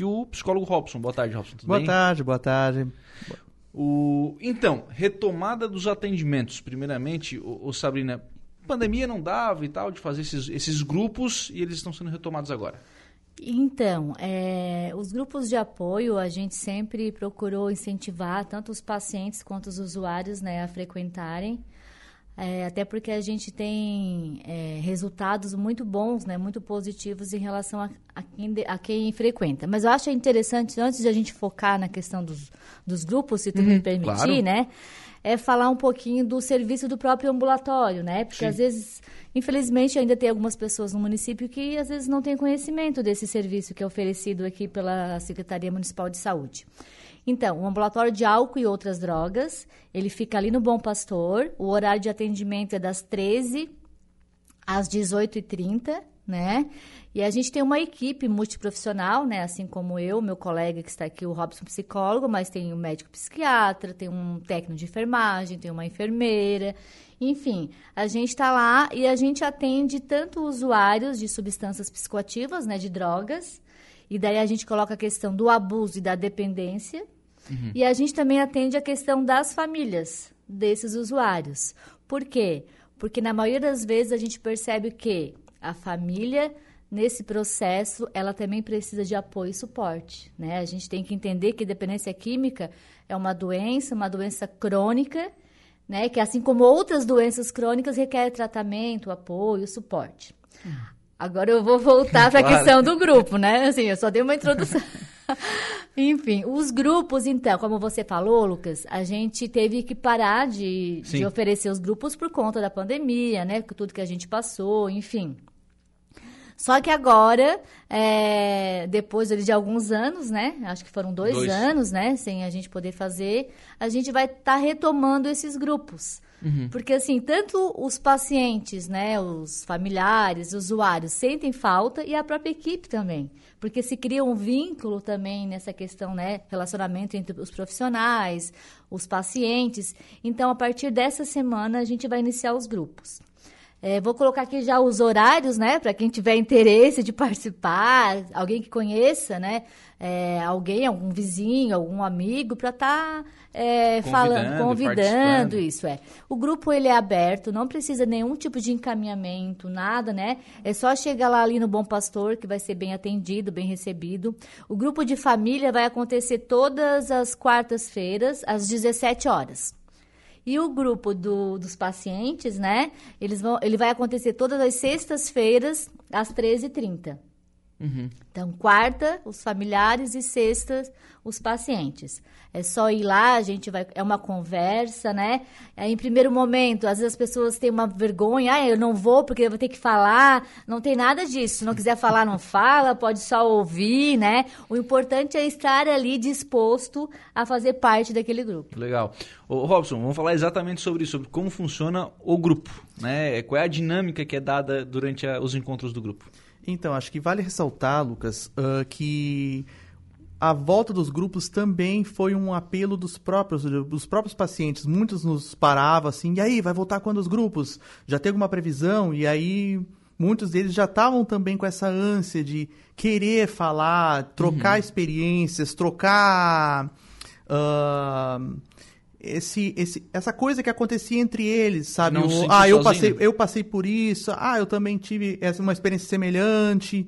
aqui o psicólogo Robson. Boa tarde, Robson. Tudo boa bem? tarde, boa tarde. O... Então, retomada dos atendimentos. Primeiramente, o, o Sabrina, pandemia não dava e tal de fazer esses, esses grupos e eles estão sendo retomados agora. Então, é, os grupos de apoio, a gente sempre procurou incentivar tanto os pacientes quanto os usuários né, a frequentarem. É, até porque a gente tem é, resultados muito bons, né, muito positivos em relação a, a, quem, a, quem, frequenta. Mas eu acho interessante, antes de a gente focar na questão dos, dos grupos, se tu uhum, me permitir, claro. né? É falar um pouquinho do serviço do próprio ambulatório, né? Porque Sim. às vezes, infelizmente, ainda tem algumas pessoas no município que às vezes não têm conhecimento desse serviço que é oferecido aqui pela Secretaria Municipal de Saúde. Então, o ambulatório de álcool e outras drogas, ele fica ali no Bom Pastor. O horário de atendimento é das 13 às 18h30, né? E a gente tem uma equipe multiprofissional, né? Assim como eu, meu colega que está aqui, o Robson, psicólogo, mas tem um médico psiquiatra, tem um técnico de enfermagem, tem uma enfermeira. Enfim, a gente está lá e a gente atende tanto usuários de substâncias psicoativas, né? De drogas, e daí a gente coloca a questão do abuso e da dependência. Uhum. E a gente também atende a questão das famílias desses usuários. Por quê? Porque na maioria das vezes a gente percebe que a família nesse processo ela também precisa de apoio e suporte, né? A gente tem que entender que dependência química é uma doença, uma doença crônica, né? Que assim como outras doenças crônicas requer tratamento, apoio, suporte. Uhum. Agora eu vou voltar para a questão do grupo, né? Assim, eu só dei uma introdução. Enfim, os grupos, então, como você falou, Lucas, a gente teve que parar de, de oferecer os grupos por conta da pandemia, né? Tudo que a gente passou, enfim. Só que agora, é, depois de alguns anos, né? Acho que foram dois, dois, anos, né? Sem a gente poder fazer, a gente vai estar tá retomando esses grupos. Uhum. Porque, assim, tanto os pacientes, né, os familiares, os usuários sentem falta e a própria equipe também. Porque se cria um vínculo também nessa questão, né, relacionamento entre os profissionais, os pacientes. Então, a partir dessa semana, a gente vai iniciar os grupos. É, vou colocar aqui já os horários, né, para quem tiver interesse de participar, alguém que conheça, né, é, alguém, algum vizinho, algum amigo, para estar tá, é, falando, convidando isso é. O grupo ele é aberto, não precisa nenhum tipo de encaminhamento, nada, né? É só chegar lá ali no Bom Pastor que vai ser bem atendido, bem recebido. O grupo de família vai acontecer todas as quartas-feiras às 17 horas. E o grupo do, dos pacientes, né? Eles vão, ele vai acontecer todas as sextas-feiras, às 13h30. Uhum. Então, quarta, os familiares e sexta, os pacientes. É só ir lá, a gente vai. É uma conversa, né? É, em primeiro momento, às vezes as pessoas têm uma vergonha, ah, eu não vou porque eu vou ter que falar. Não tem nada disso. Se não quiser falar, não fala, pode só ouvir, né? O importante é estar ali disposto a fazer parte daquele grupo. Legal. Ô, Robson, vamos falar exatamente sobre isso, sobre como funciona o grupo, né? Qual é a dinâmica que é dada durante a, os encontros do grupo? Então, acho que vale ressaltar, Lucas, uh, que a volta dos grupos também foi um apelo dos próprios, dos próprios pacientes. Muitos nos paravam assim, e aí, vai voltar quando os grupos? Já tem alguma previsão? E aí, muitos deles já estavam também com essa ânsia de querer falar, trocar uhum. experiências, trocar. Uh, esse, esse, essa coisa que acontecia entre eles, sabe? O, ah, eu passei, eu passei por isso. Ah, eu também tive essa uma experiência semelhante.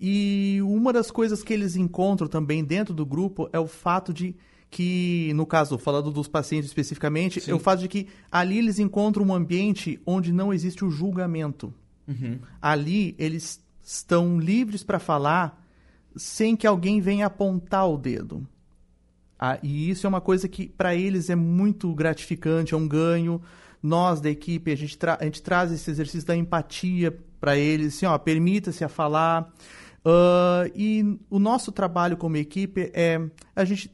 E uma das coisas que eles encontram também dentro do grupo é o fato de que, no caso, falando dos pacientes especificamente, Sim. é o fato de que ali eles encontram um ambiente onde não existe o julgamento. Uhum. Ali eles estão livres para falar sem que alguém venha apontar o dedo. Ah, e isso é uma coisa que para eles é muito gratificante, é um ganho. Nós da equipe, a gente, a gente traz esse exercício da empatia para eles, assim, ó, permita-se a falar. Uh, e o nosso trabalho como equipe é a gente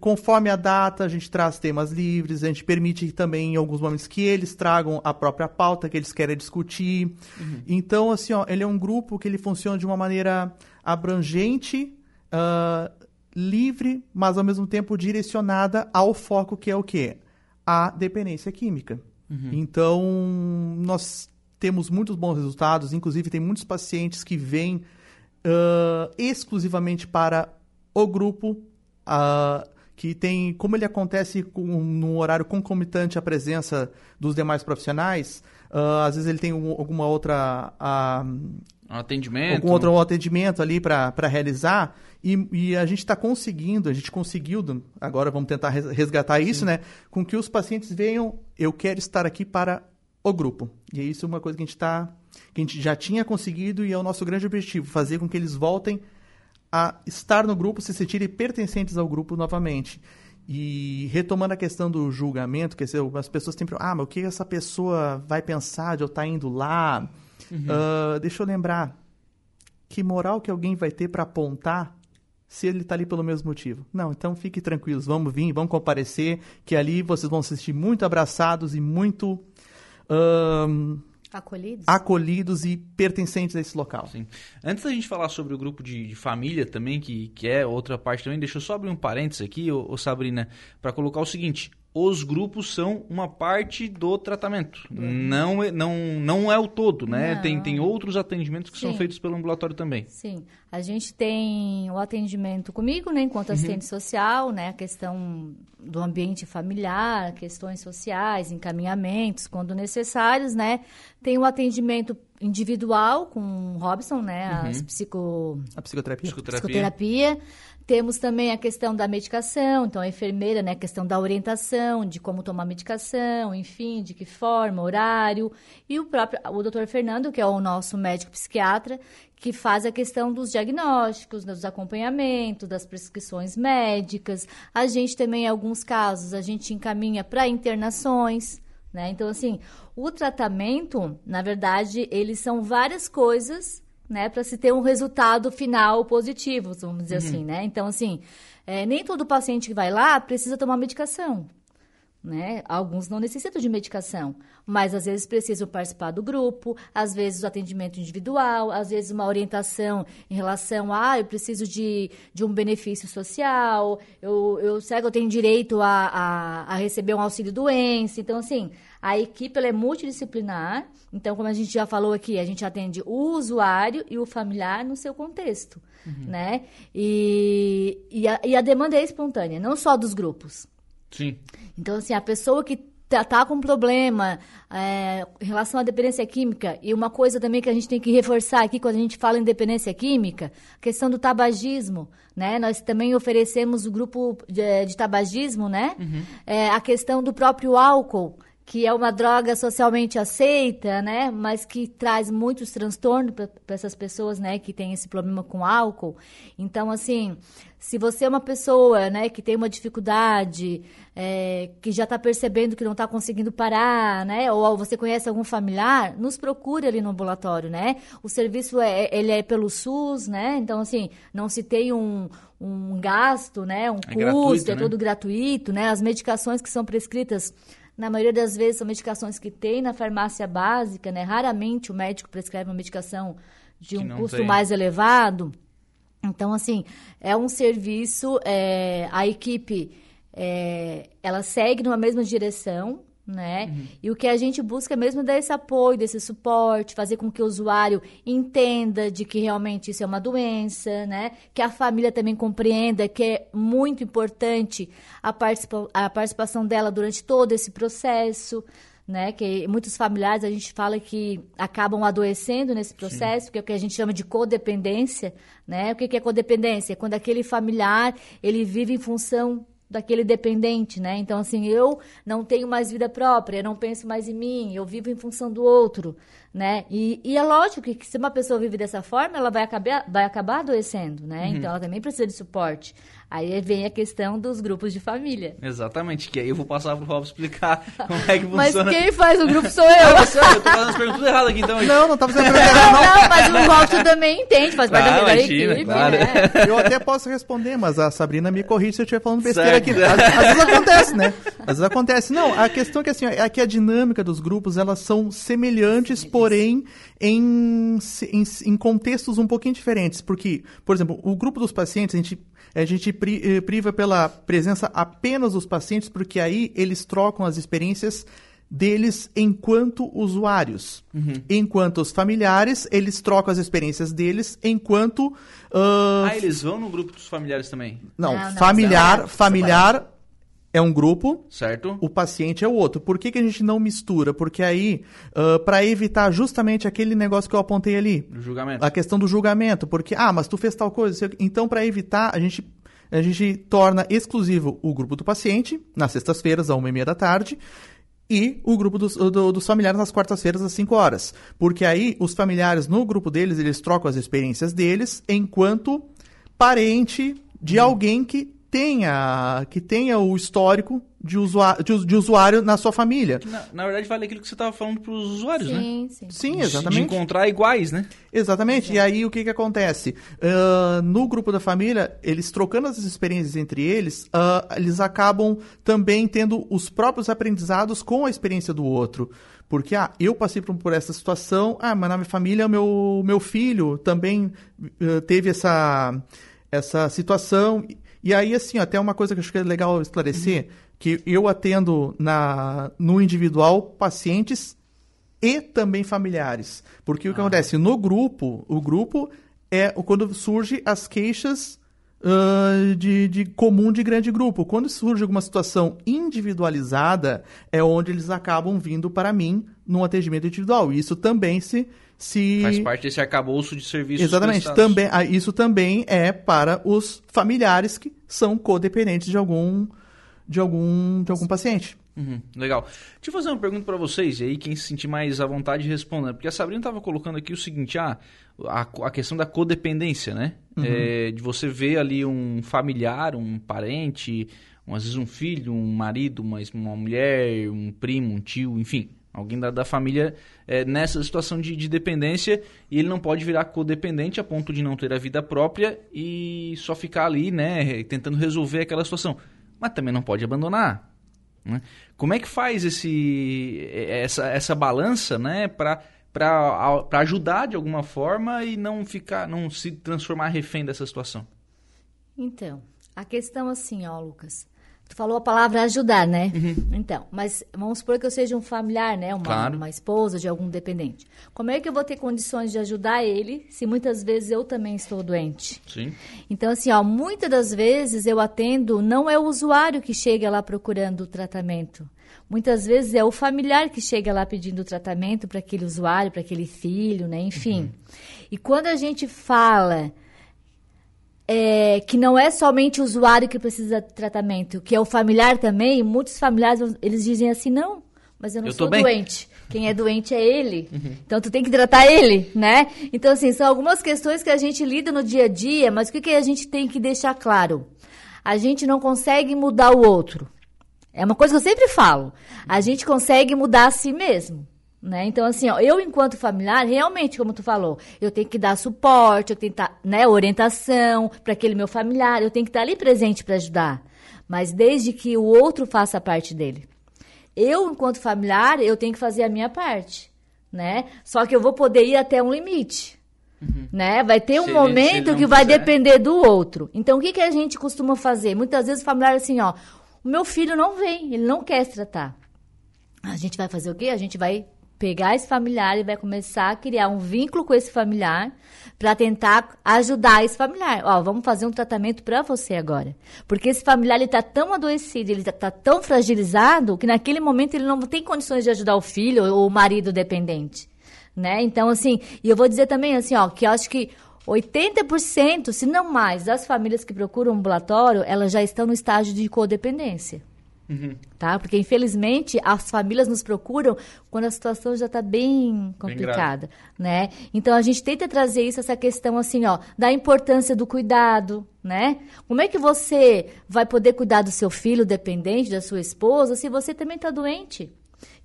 conforme a data, a gente traz temas livres, a gente permite também em alguns momentos que eles tragam a própria pauta que eles querem discutir. Uhum. Então, assim, ó, ele é um grupo que ele funciona de uma maneira abrangente, uh, livre, mas ao mesmo tempo direcionada ao foco que é o quê? A dependência química. Uhum. Então, nós temos muitos bons resultados, inclusive tem muitos pacientes que vêm uh, exclusivamente para o grupo, uh, que tem, como ele acontece com, num horário concomitante à presença dos demais profissionais, uh, às vezes ele tem um, alguma outra um atendimento. Algum outro atendimento ali para realizar. E, e, a gente está conseguindo, a gente conseguiu, agora vamos tentar resgatar isso, Sim. né? Com que os pacientes venham, eu quero estar aqui para o grupo. E isso é uma coisa que a gente está. que a gente já tinha conseguido e é o nosso grande objetivo, fazer com que eles voltem a estar no grupo, se sentirem pertencentes ao grupo novamente. E retomando a questão do julgamento, que as pessoas sempre, ah, mas o que essa pessoa vai pensar de eu estar indo lá? Uhum. Uh, deixa eu lembrar. Que moral que alguém vai ter para apontar se ele está ali pelo mesmo motivo? Não, então fiquem tranquilos, vamos vir, vamos comparecer, que ali vocês vão se sentir muito abraçados e muito. Uh, Acolhidos? Acolhidos e pertencentes a esse local. Sim. Antes da gente falar sobre o grupo de, de, família também, que, que é outra parte também, deixa eu só abrir um parênteses aqui, ô, ô Sabrina, para colocar o seguinte: os grupos são uma parte do tratamento. Não, é, não, não é o todo, né? Tem, tem outros atendimentos que Sim. são feitos pelo ambulatório também. Sim. A gente tem o atendimento comigo, né, enquanto uhum. assistente uhum. social, né? A questão do ambiente familiar, questões sociais, encaminhamentos, quando necessários, né? Tem o atendimento individual com o Robson, né? Uhum. As psico... A psicoterapia. Psicoterapia. psicoterapia temos também a questão da medicação, então a enfermeira, né, a questão da orientação, de como tomar medicação, enfim, de que forma, horário, e o próprio o doutor Fernando, que é o nosso médico psiquiatra, que faz a questão dos diagnósticos, dos acompanhamentos, das prescrições médicas. A gente também, em alguns casos, a gente encaminha para internações, né? Então, assim, o tratamento, na verdade, eles são várias coisas né, para se ter um resultado final positivo, vamos dizer uhum. assim, né? Então, assim, é, nem todo paciente que vai lá precisa tomar medicação, né? Alguns não necessitam de medicação, mas às vezes precisam participar do grupo, às vezes o atendimento individual, às vezes uma orientação em relação a, ah, eu preciso de, de um benefício social, eu, eu sei que eu tenho direito a, a, a receber um auxílio doença, então, assim, a equipe é multidisciplinar, então, como a gente já falou aqui, a gente atende o usuário e o familiar no seu contexto, uhum. né? E, e, a, e a demanda é espontânea, não só dos grupos. Sim. Então, assim, a pessoa que tá, tá com problema é, em relação à dependência química, e uma coisa também que a gente tem que reforçar aqui quando a gente fala em dependência química, a questão do tabagismo, né? Nós também oferecemos o grupo de, de tabagismo, né? Uhum. É, a questão do próprio álcool que é uma droga socialmente aceita, né, mas que traz muitos transtornos para essas pessoas, né, que têm esse problema com álcool. Então, assim, se você é uma pessoa, né, que tem uma dificuldade, é, que já está percebendo que não está conseguindo parar, né, ou você conhece algum familiar, nos procure ali no ambulatório, né. O serviço é, ele é pelo SUS, né, então, assim, não se tem um, um gasto, né, um é custo, gratuito, é né? tudo gratuito, né, as medicações que são prescritas na maioria das vezes são medicações que tem na farmácia básica, né? Raramente o médico prescreve uma medicação de um custo tem. mais elevado. Então, assim, é um serviço, é, a equipe, é, ela segue numa mesma direção, né? Uhum. E o que a gente busca é mesmo dar esse apoio, desse suporte, fazer com que o usuário entenda de que realmente isso é uma doença, né? Que a família também compreenda que é muito importante a, participa a participação dela durante todo esse processo, né? Que muitos familiares a gente fala que acabam adoecendo nesse processo, Sim. que é o que a gente chama de codependência, né? O que é codependência? É quando aquele familiar ele vive em função daquele dependente, né? Então, assim, eu não tenho mais vida própria, eu não penso mais em mim, eu vivo em função do outro, né? E, e é lógico que, que, se uma pessoa vive dessa forma, ela vai acabar, vai acabar adoecendo, né? Uhum. Então, ela também precisa de suporte. Aí vem a questão dos grupos de família. Exatamente, que aí eu vou passar pro Rob explicar como é que funciona. Mas quem faz o grupo sou eu. eu, eu tô fazendo as perguntas erradas aqui, então. Não, não tá fazendo perguntas erradas, não. Não, mas o Robson também entende, faz parte ah, da equipe. Claro. Né? Eu até posso responder, mas a Sabrina me corrige se eu estiver falando besteira certo. aqui. Às, às, vezes acontece, né? Às vezes acontece. Não, a questão é que assim, é que a dinâmica dos grupos, elas são semelhantes, porém em, em, em contextos um pouquinho diferentes. Porque, por exemplo, o grupo dos pacientes, a gente a gente eh, priva pela presença apenas dos pacientes, porque aí eles trocam as experiências deles enquanto usuários. Enquanto os familiares, eles trocam as experiências deles enquanto. ah, Ah, eles vão no grupo dos familiares também, não, Não, não, familiar, separado, familiar é um grupo, certo? o paciente é o outro. Por que, que a gente não mistura? Porque aí, para evitar justamente aquele negócio que eu apontei ali, Do julgamento. a questão do julgamento, porque, ah, mas tu fez tal coisa. Então, para evitar, a gente, a gente torna exclusivo o grupo do paciente, nas sextas-feiras, às uma e meia da tarde, e o grupo dos, do- dos familiares nas quartas-feiras, às 5 horas. Porque aí, os familiares, no grupo deles, eles trocam as experiências deles, enquanto parente de alguém que tenha, que tenha o histórico de usuário, de, de usuário na sua família. Na, na verdade, vale aquilo que você estava falando para os usuários, né? Sim, sim. Sim, De- exatamente. De encontrar iguais, né? Exatamente. E aí o que que acontece? Ah, no grupo da família, eles trocando as experiências entre eles, ah, eles acabam também tendo os próprios aprendizados com a experiência do outro. Porque, ah, eu passei por, por essa situação, ah, mas na minha família, meu, meu filho também ah, teve essa, essa situação. E aí, assim, até uma coisa que eu acho que é legal esclarecer, que eu atendo na, no individual pacientes e também familiares. Porque o que acontece? No grupo, o grupo é quando surge as queixas ah, de, de comum de grande grupo. Quando surge alguma situação individualizada, é onde eles acabam vindo para mim num atendimento individual. E isso também se. Se... Faz parte desse arcabouço de serviços Exatamente. prestados. Também, ah, isso também é para os familiares que são codependentes de algum, de algum, de algum paciente. Uhum, legal. Deixa eu fazer uma pergunta para vocês, e aí quem se sentir mais à vontade responda. Porque a Sabrina estava colocando aqui o seguinte, ah, a, a questão da codependência, né? É, de você ver ali um familiar, um parente, um, às vezes um filho, um marido, uma, uma mulher, um primo, um tio, enfim, alguém da, da família é, nessa situação de, de dependência e ele não pode virar codependente a ponto de não ter a vida própria e só ficar ali, né, tentando resolver aquela situação. Mas também não pode abandonar. né? Como é que faz esse, essa, essa balança né, para para ajudar de alguma forma e não ficar, não se transformar refém dessa situação? Então, a questão assim, ó, Lucas. Tu falou a palavra ajudar, né? Então, mas vamos supor que eu seja um familiar, né? Uma, Claro. uma esposa de algum dependente. Como é que eu vou ter condições de ajudar ele se muitas vezes eu também estou doente? Sim. Então, assim, ó, muitas das vezes eu atendo, não é o usuário que chega lá procurando o tratamento. Muitas vezes é o familiar que chega lá pedindo o tratamento para aquele usuário, para aquele filho, né? Enfim. E quando a gente fala é, que não é somente o usuário que precisa de tratamento, que é o familiar também, muitos familiares, eles dizem assim, não, mas eu não Eu sou bem." doente. Quem é doente é ele. Então tu tem que tratar ele, né? Então, assim, são algumas questões que a gente lida no dia a dia, mas o que, que a gente tem que deixar claro? A gente não consegue mudar o outro. É uma coisa que eu sempre falo. A gente consegue mudar a si mesmo. Né? Então, assim, ó, eu, enquanto familiar, realmente, como tu falou, eu tenho que dar suporte, eu tenho que dar né, orientação para aquele meu familiar, eu tenho que estar ali presente para ajudar. Mas desde que o outro faça parte dele. Eu, enquanto familiar, eu tenho que fazer a minha parte, né? Só que eu vou poder ir até um limite, né? Vai ter um Se ele- ele momento não que vai quiser. depender do outro. Então, o que, que a gente costuma fazer? Muitas vezes o familiar assim, ó, o meu filho não vem, ele não quer se tratar. A gente vai fazer o quê? A gente vai pegar esse familiar e vai começar a criar um vínculo com esse familiar para tentar ajudar esse familiar. Ó, vamos fazer um tratamento para você agora. Porque esse familiar ele tá tão adoecido, ele tá, tá tão fragilizado que naquele momento ele não tem condições de ajudar o filho ou o marido dependente, né? Então assim, e eu vou dizer também assim, ó, que eu acho que 80%, se não mais, das famílias que procuram ambulatório, elas já estão no estágio de codependência tá? Porque infelizmente as famílias nos procuram quando a situação já está bem complicada, né? Então a gente tenta trazer isso essa questão assim, ó, da importância do cuidado, né? Como é que você vai poder cuidar do seu filho dependente da sua esposa se você também está doente?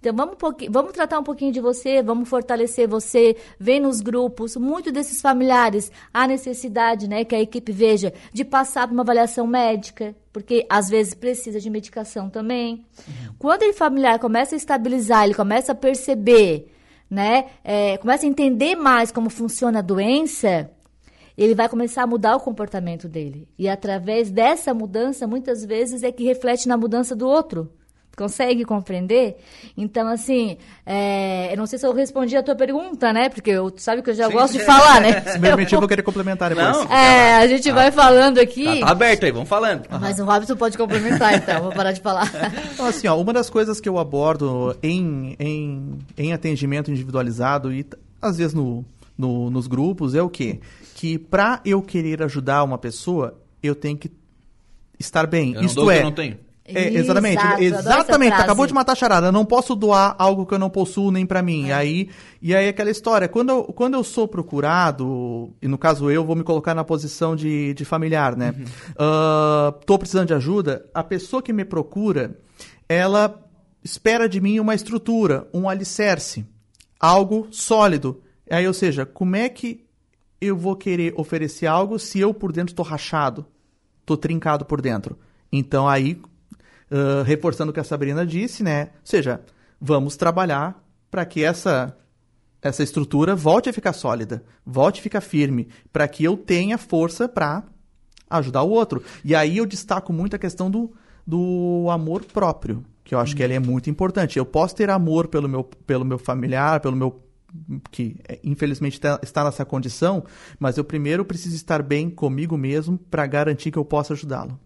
Então vamos, um vamos tratar um pouquinho de você, vamos fortalecer você, vem nos grupos, muito desses familiares, há necessidade, né, que a equipe veja, de passar por uma avaliação médica, porque às vezes precisa de medicação também. Quando o familiar começa a estabilizar, ele começa a perceber, né, é, começa a entender mais como funciona a doença, ele vai começar a mudar o comportamento dele. E através dessa mudança, muitas vezes, é que reflete na mudança do outro. Consegue compreender? Então, assim, é, eu não sei se eu respondi a tua pergunta, né? Porque eu, sabe que eu já Sim. gosto de falar, né? Se me permitir, eu vou querer complementar depois. Não. É, a gente vai falando aqui. Tá, tá aberto aí, vamos falando. Mas o Robson pode complementar, então. Vou parar de falar. Então, assim, ó, uma das coisas que eu abordo em, em, em atendimento individualizado e às vezes no, no- nos grupos é o quê? Que pra eu querer ajudar uma pessoa, eu tenho que estar bem. Eu não Isto dou é. É, exatamente, Exato, exatamente. Acabou de matar a charada. Eu não posso doar algo que eu não possuo nem pra mim. É. Aí, e aí aquela história. Quando eu, quando eu sou procurado, e no caso eu vou me colocar na posição de, de familiar, né? Uhum. Ah, tô precisando de ajuda. A pessoa que me procura, ela espera de mim uma estrutura, um alicerce, algo sólido. Aí, ou seja, como é que eu vou querer oferecer algo se eu por dentro tô rachado, tô trincado por dentro? Então aí Reforçando o que a Sabrina disse, né? Ou seja, vamos trabalhar para que essa essa estrutura volte a ficar sólida, volte a ficar firme, para que eu tenha força para ajudar o outro. E aí eu destaco muito a questão do, do amor próprio, que eu acho que ele é muito importante. Eu posso ter amor pelo meu, pelo meu familiar, pelo meu que é, infelizmente tá- está nessa condição, mas eu primeiro preciso estar bem comigo mesmo para garantir que eu possa ajudá-lo.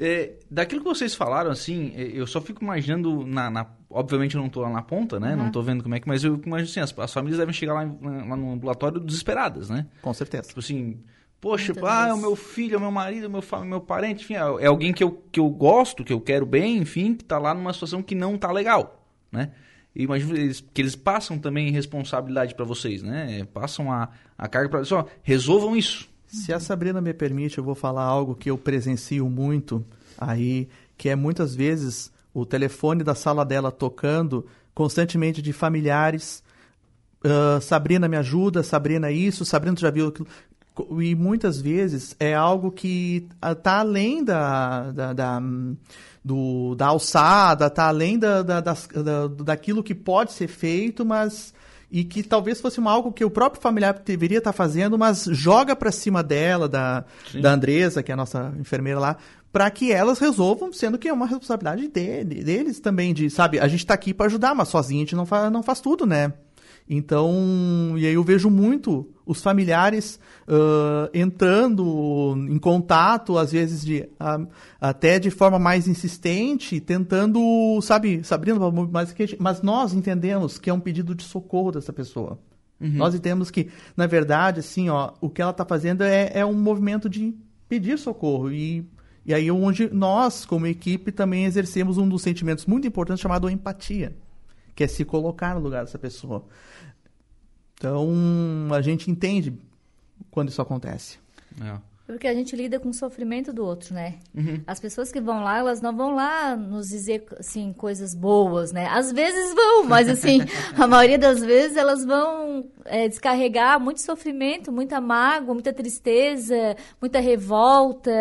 É, daquilo que vocês falaram, assim, é, eu só fico imaginando, na, na- obviamente eu não tô lá na ponta, né? Não tô vendo como é que, mas eu imagino assim, as, as famílias devem chegar lá, lá no ambulatório desesperadas, né? Com certeza. Tipo assim, poxa, Muitas ah, é o meu filho, é o meu marido, é o meu, meu parente, enfim, é, é alguém que eu, que eu gosto, que eu quero bem, enfim, que tá lá numa situação que não tá legal, né? E imagino eles, que eles passam também responsabilidade para vocês, né? Passam a, a carga para só resolvam isso. Se a Sabrina me permite, eu vou falar algo que eu presencio muito aí, que é muitas vezes o telefone da sala dela tocando constantemente de familiares. "Ah, Sabrina me ajuda, Sabrina isso, Sabrina já viu aquilo. E muitas vezes é algo que está além da, da, da, do- da alçada, está além da, da, das- da- daquilo que pode ser feito, mas e que talvez fosse uma, algo que o próprio familiar deveria estar fazendo, mas joga para cima dela, da, da Andresa, que é a nossa enfermeira lá, para que elas resolvam, sendo que é uma responsabilidade dele, deles também, de, sabe, a gente está aqui para ajudar, mas sozinho a gente não, fa, não faz tudo, né? Então, e aí eu vejo muito os familiares ãh, entrando em contato, às vezes de ah, até de forma mais insistente, tentando, sabe, Sabrina, mas, mas nós entendemos que é um pedido de socorro dessa pessoa. Nós entendemos que, na verdade, assim, ó, o que ela está fazendo é, é um movimento de pedir socorro. E, e aí onde nós, como equipe, também exercemos um dos sentimentos muito importantes chamado empatia, que é se colocar no lugar dessa pessoa. Então, a gente entende quando isso acontece. É. Porque a gente lida com o sofrimento do outro, né? As pessoas que vão lá, elas não vão lá nos dizer, assim, coisas boas, né? Às vezes vão, mas, assim, a maioria das vezes elas vão é, descarregar muito sofrimento, muita mágoa, muita tristeza, muita revolta.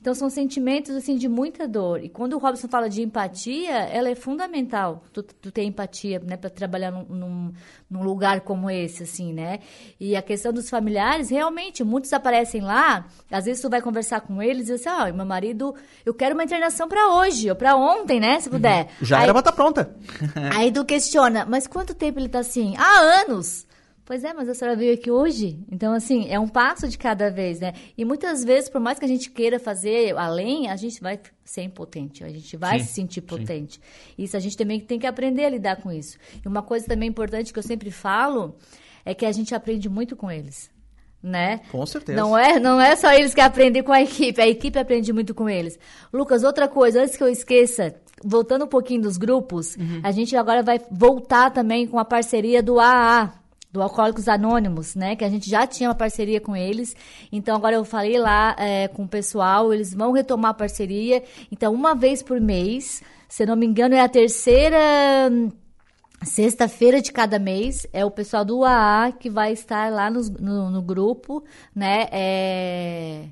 Então, são sentimentos, assim, de muita dor. E quando o Robson fala de empatia, ela é fundamental. Tu, tu ter empatia, né? Para trabalhar num, num, num lugar como esse, assim, né? E a questão dos familiares, realmente, muitos aparecem lá, às vezes tu vai conversar com eles e diz assim, ó, meu marido, eu quero uma internação para hoje, ou para ontem, né, se puder. Já Aí- era pra estar pronta. Aí tu questiona, mas quanto tempo ele tá assim? Há anos! Pois é, mas a senhora veio aqui hoje? Então, assim, é um passo de cada vez, né? E muitas vezes, por mais que a gente queira fazer além, a gente vai ser impotente, a gente vai Sim, se sentir sim. potente. Isso a gente também tem que aprender a lidar com isso. E uma coisa também importante que eu sempre falo é que a gente aprende muito com eles, né? Com certeza. Não é, não é só eles que aprendem com a equipe, a equipe aprende muito com eles. Lucas, outra coisa, antes que eu esqueça, voltando um pouquinho dos grupos, a gente agora vai voltar também com a parceria do AA, do Alcoólicos Anônimos, né? Que a gente já tinha uma parceria com eles. Então agora eu falei lá é, com o pessoal, eles vão retomar a parceria. Então, uma vez por mês, se não me engano, é a terceira. Sexta-feira de cada mês é o pessoal do AA que vai estar lá nos- no, no grupo, né? é,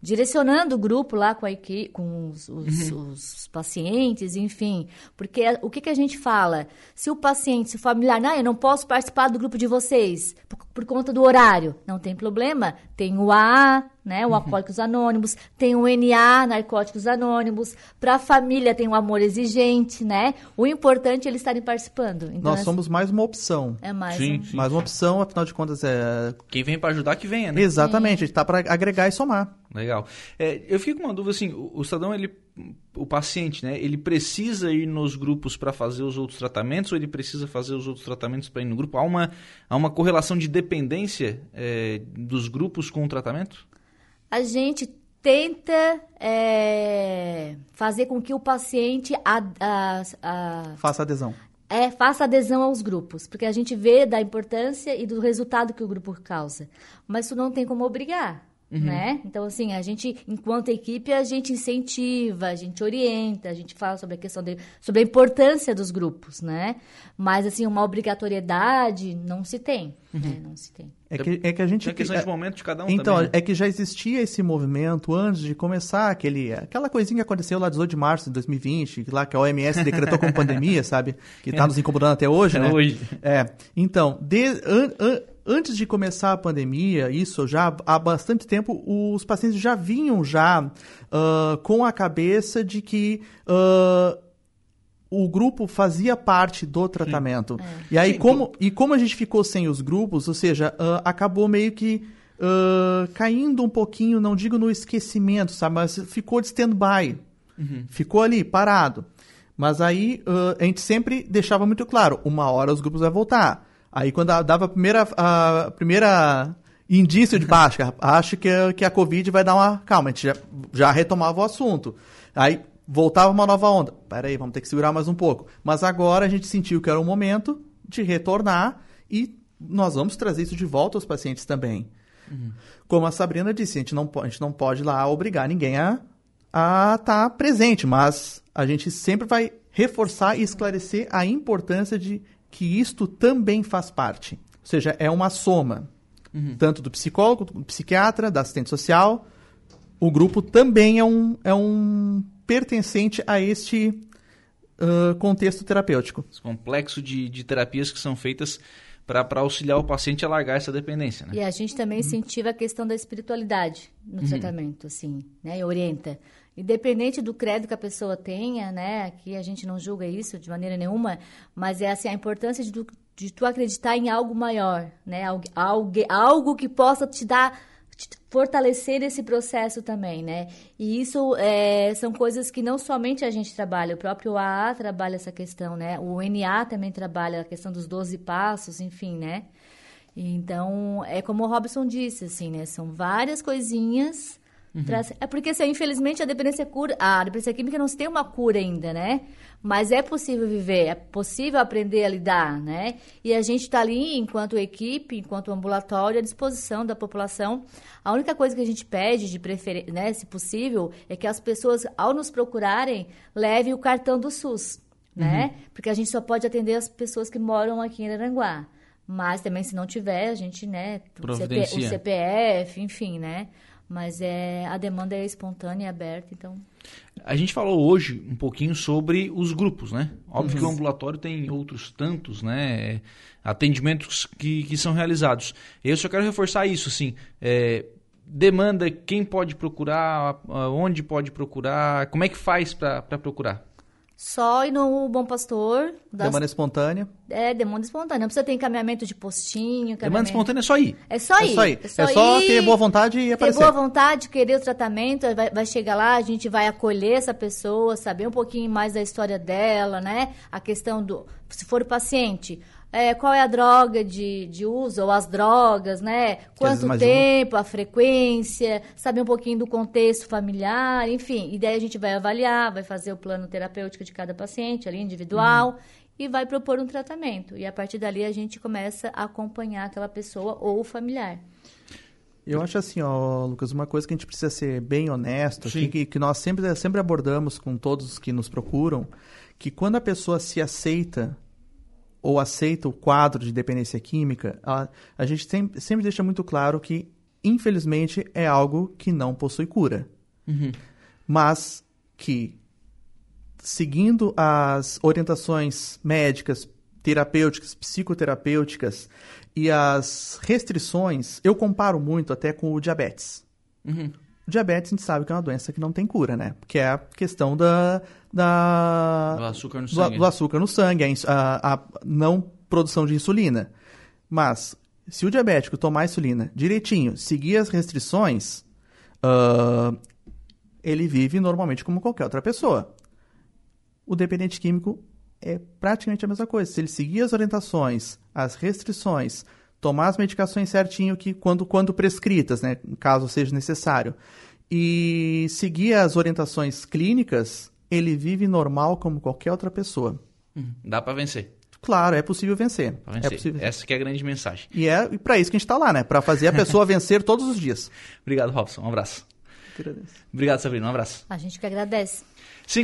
direcionando o grupo lá com a com os, os- os pacientes, enfim. Porque o que, que a gente fala? Se o paciente, se o familiar, não, eu não posso participar do grupo de vocês por, por conta do horário, não tem problema. Tem o AA, né? O Alcoólicos Anônimos, tem o NA, Narcóticos Anônimos, para a família tem o Amor Exigente, né? O importante é eles estarem participando. Então, Nós é- somos mais uma opção. É mais Sim, um- sim. mais uma opção, afinal de contas, é. Quem vem para ajudar, que venha, né? Exatamente, a gente tá para agregar e somar. Legal. É, eu fico com uma dúvida assim, o, o cidadão, ele, o paciente, né? Ele precisa ir nos grupos para fazer os outros tratamentos ou ele precisa fazer os outros tratamentos para ir no grupo? Há uma, há uma correlação de dependência é, dos grupos com o tratamento? A gente tenta é, fazer com que o paciente a- a- a- Faça adesão. é, faça adesão aos grupos, porque a gente vê da importância e do resultado que o grupo causa. Mas isso não tem como obrigar, né? Então, assim, a gente, enquanto equipe, a gente incentiva, a gente orienta, a gente fala sobre a questão de, sobre a importância dos grupos, né? Mas, assim, uma obrigatoriedade não se tem, né? Não se tem. É que, é que a gente. A questão de momento de cada um Então, também. né? é que já existia esse movimento antes de começar aquele, aquela coisinha que aconteceu lá 18 de março de 2020, lá que a OMS decretou como pandemia, sabe? Que tá nos incomodando até hoje, né? É hoje. É. Então, de- an- an- antes de começar a pandemia, isso já há bastante tempo, os pacientes já vinham já ah, com a cabeça de que ah, o grupo fazia parte do tratamento. E aí, Sim, como, e como a gente ficou sem os grupos, ou seja, ah, acabou meio que caindo um pouquinho, não digo no esquecimento, sabe? Mas ficou de stand-by. Ficou ali, parado. Mas aí a gente sempre deixava muito claro, uma hora os grupos vão voltar. Aí quando dava a primeira, a primeira indício de baixa, acho que, que a Covid vai dar uma calma, a gente já, já retomava o assunto. Aí voltava uma nova onda. Peraí, vamos ter que segurar mais um pouco. Mas agora a gente sentiu que era o momento de retornar e nós vamos trazer isso de volta aos pacientes também. Como a Sabrina disse, a gente não, a gente não pode lá obrigar ninguém a a estar presente, mas a gente sempre vai reforçar e esclarecer a importância de que isto também faz parte. Ou seja, é uma soma, tanto do psicólogo, do psiquiatra, da assistente social. O grupo também é um, é um pertencente a este ah, contexto terapêutico. Esse complexo de, de terapias que são feitas para auxiliar o paciente a largar essa dependência, né? E a gente também incentiva a questão da espiritualidade no tratamento, assim, né? E orienta. Independente do credo que a pessoa tenha, né? Aqui a gente não julga isso de maneira nenhuma, mas é assim, a importância de, tu- de tu acreditar em algo maior, né? Algo, algo, algo que possa te dar fortalecer esse processo também, né? E isso é, são coisas que não somente a gente trabalha, o próprio AA trabalha essa questão, né? O NA também trabalha a questão dos 12 passos, enfim, né? Então, é como o Robson disse, assim, né? São várias coisinhas. Pra- É porque, assim, infelizmente, a dependência cura, a dependência química não se tem uma cura ainda, né? Mas é possível viver, é possível aprender a lidar, né? E a gente está ali, enquanto equipe, enquanto ambulatório, à disposição da população. A única coisa que a gente pede, de preferência, né, se possível, é que as pessoas, ao nos procurarem, levem o cartão do SUS, né? Porque a gente só pode atender as pessoas que moram aqui em Aranguá. Mas também, se não tiver, a gente, né, o, CP, o CPF, enfim, né? Mas é, a demanda é espontânea e aberta, então. A gente falou hoje um pouquinho sobre os grupos, né? Óbvio que o ambulatório tem outros tantos, né? Atendimentos que, que são realizados. Eu só quero reforçar isso, assim. é, demanda, quem pode procurar, onde pode procurar, como é que faz para procurar? Só ir no Bom Pastor. Das, Demanda espontânea. É, demanda espontânea. Não precisa ter encaminhamento de postinho. Demanda encaminhamento- espontânea é só ir. É só ir. É só ir. É só ir, ter boa vontade e Ter aparecer. boa vontade, querer o tratamento, vai, vai chegar lá, a gente vai acolher essa pessoa, saber um pouquinho mais da história dela, né? A questão do. Se for o paciente, é, qual é a droga de, de uso, ou as drogas, né? Quanto tempo, a frequência, saber um pouquinho do contexto familiar, enfim. E daí a gente vai avaliar, vai fazer o plano terapêutico de cada paciente ali, individual. Uhum. E vai propor um tratamento. E a partir dali a gente começa a acompanhar aquela pessoa ou o familiar. Eu acho assim, ó, Lucas, uma coisa que a gente precisa ser bem honesto, Sim. aqui, que, que nós sempre, sempre abordamos com todos que nos procuram, que quando a pessoa se aceita ou aceita o quadro de dependência química, a, a gente sempre, sempre deixa muito claro que, infelizmente, é algo que não possui cura. Mas que, seguindo as orientações médicas, terapêuticas, psicoterapêuticas e as restrições, eu comparo muito até com o diabetes. Uhum. Diabetes a gente sabe que é uma doença que não tem cura, né? Que é a questão da, da Do açúcar no do, sangue. do açúcar no sangue, a a, não produção de insulina. Mas, se o diabético tomar insulina direitinho, seguir as restrições, ah, ele vive normalmente como qualquer outra pessoa. O dependente químico é praticamente a mesma coisa. Se ele seguir as orientações, as restrições, tomar as medicações certinho que quando, quando prescritas, né, caso seja necessário, e seguir as orientações clínicas, ele vive normal como qualquer outra pessoa. Uhum. Dá pra vencer. Claro, é possível vencer. Pra vencer. É possível. Essa que é a grande mensagem. E é para isso que a gente está lá, né? Para fazer a pessoa vencer todos os dias. Obrigado, Robson. Um abraço. Obrigado, Sabrina. Um abraço. A gente que agradece.